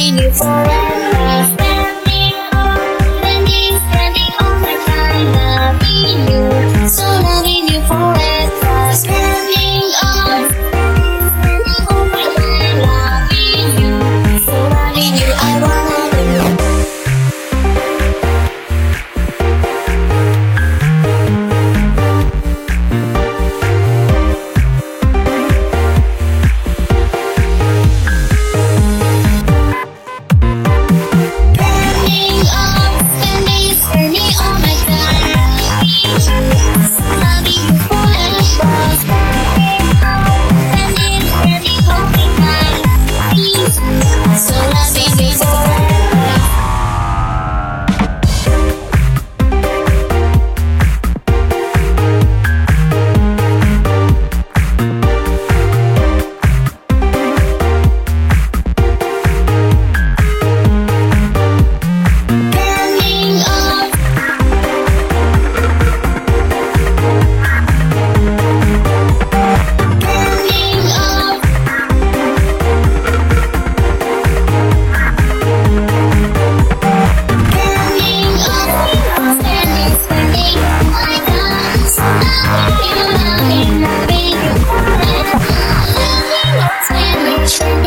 be new forever. So love is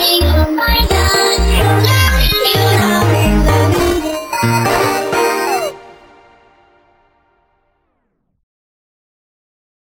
Thank you.